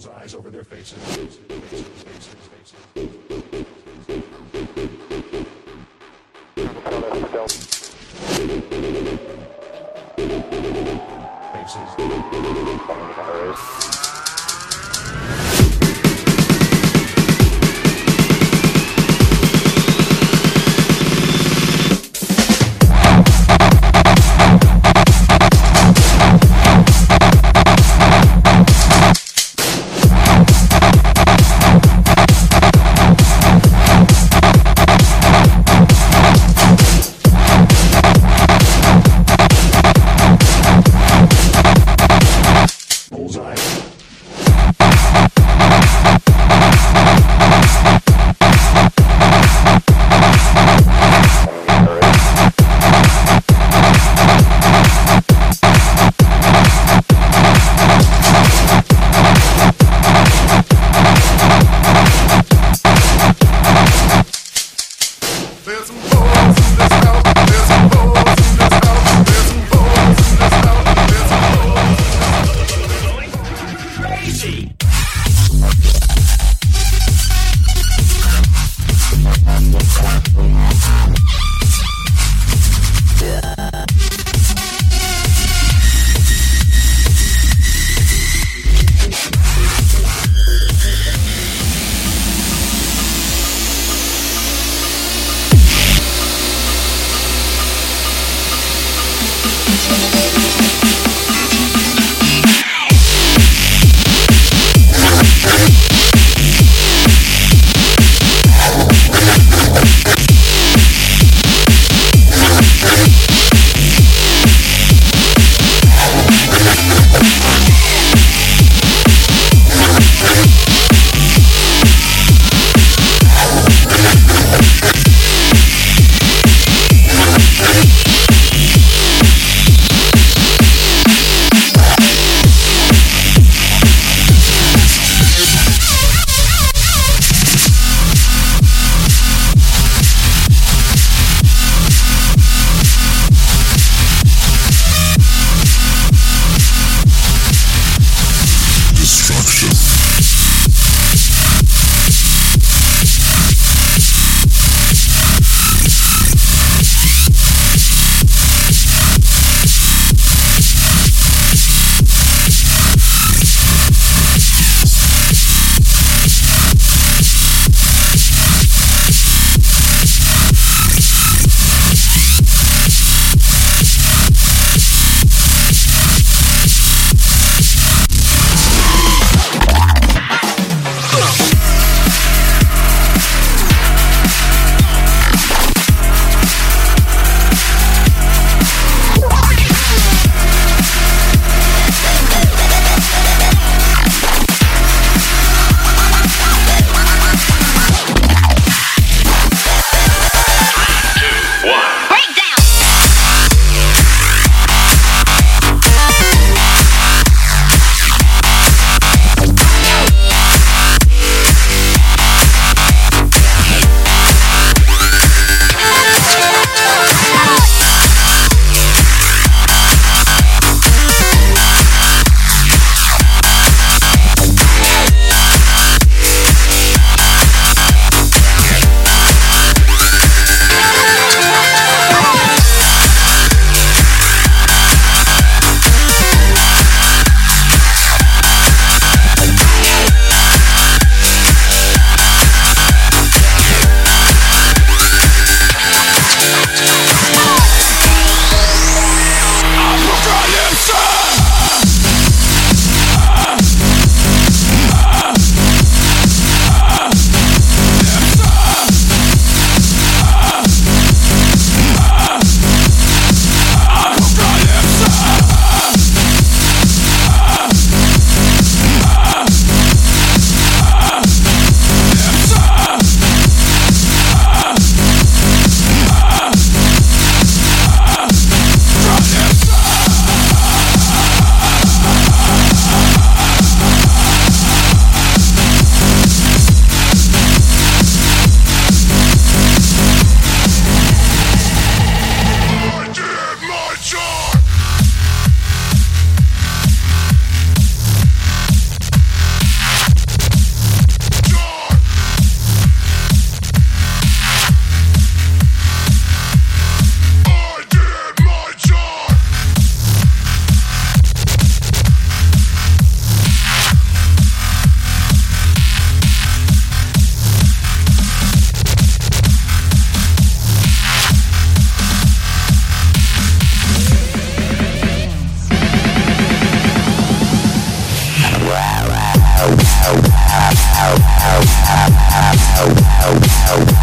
Bullseyes over their faces. Faces, faces, faces, faces. Faces. There's some boys in this house. There's some boys.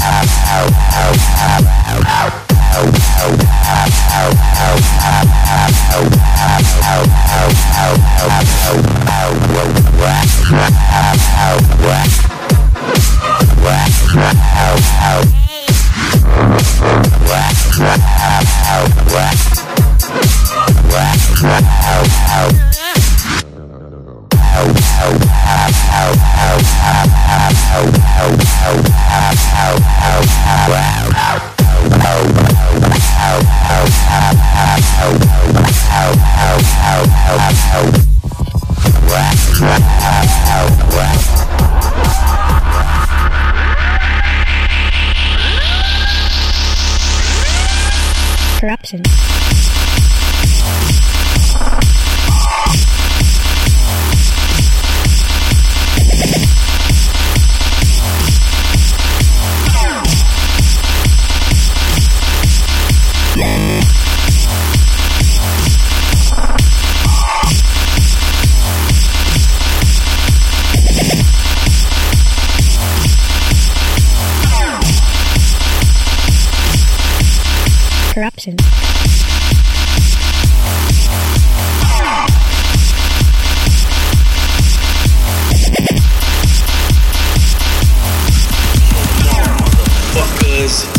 out, out. Corruption. Fuckers.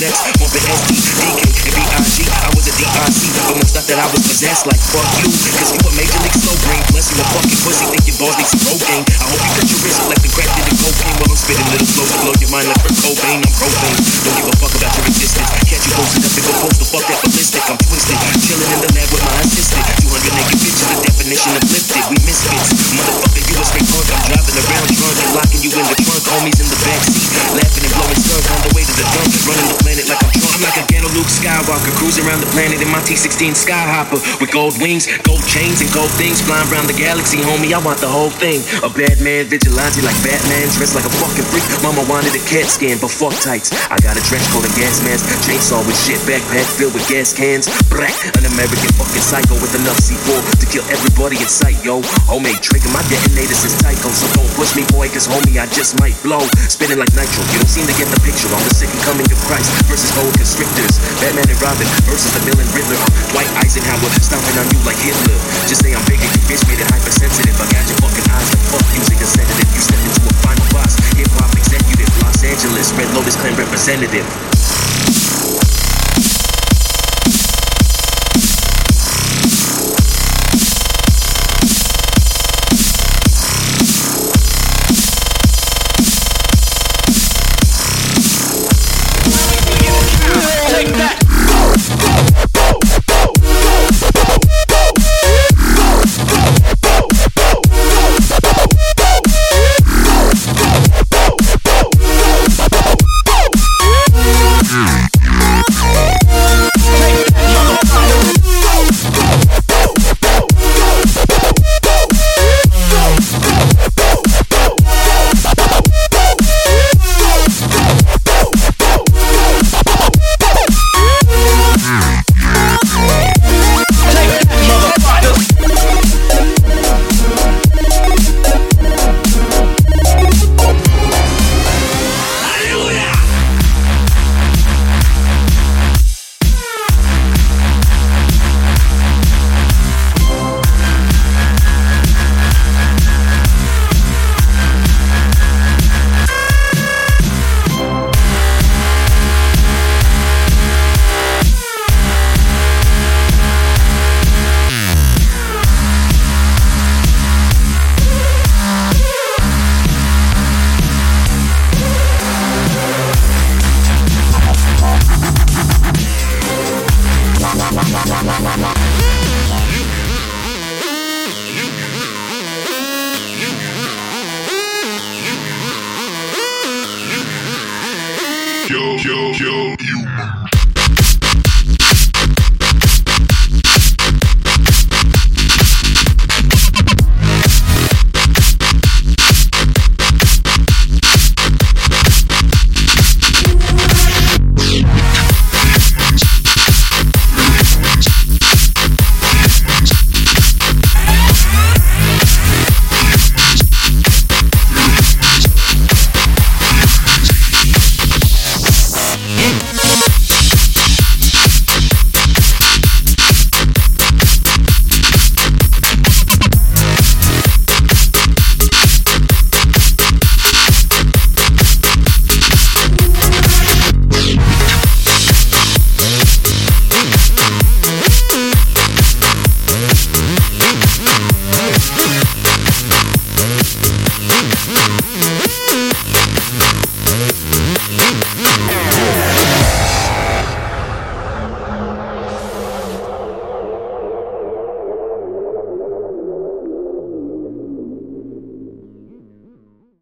Sex. Bumping SD, DK, and BIG. I was a DRC, but most thought that I was possessed like fuck you. Cause you a major league slow brain. Plus you a fucking pussy, think your balls need some rogaine. I hope you cut your wrist like the crack did the cocaine. While I'm spitting little flows to blow your mind like Kurt Cobain. I'm propane. Don't give a fuck about your existence. Catch you posted up and go post the fuck that ballistic. I'm twisted. Chilling in the lab with my assistant. 200 naked bitches, the definition of lifted. We misfits. Motherfucker, you a straight punk. I'm driving around drunk and locking you in the trunk. Homies in the backseat. Running the planet like a Luke Skywalker. Cruising around the planet in my T16 Skyhopper. With gold wings, gold chains, and gold things. Flying around the galaxy, homie. I want the whole thing. A bad man, vigilante like Batman. Dressed like a fucking freak. Mama wanted a cat skin, but fuck tights. I got a trench coat and gas mask. Chainsaw with shit. Backpack filled with gas cans. Black. An American fucking psycho with enough C4 to kill everybody in sight, yo. Homemade trigger. My detonators is Tycho. So don't push me, boy, cause homie, I just might blow. Spinning like nitro. You don't seem to get the picture. I'm the second coming of Christ versus gold constrictors. Batman and Robin versus the villain Riddler. Dwight Eisenhower stomping on you like Hitler. Just say I'm bigger, you bitch made it hypersensitive. I got your fucking eyes like fuck using a sedative. You step into a final boss. Hip hop executive, Los Angeles, Red Lotus Clan representative.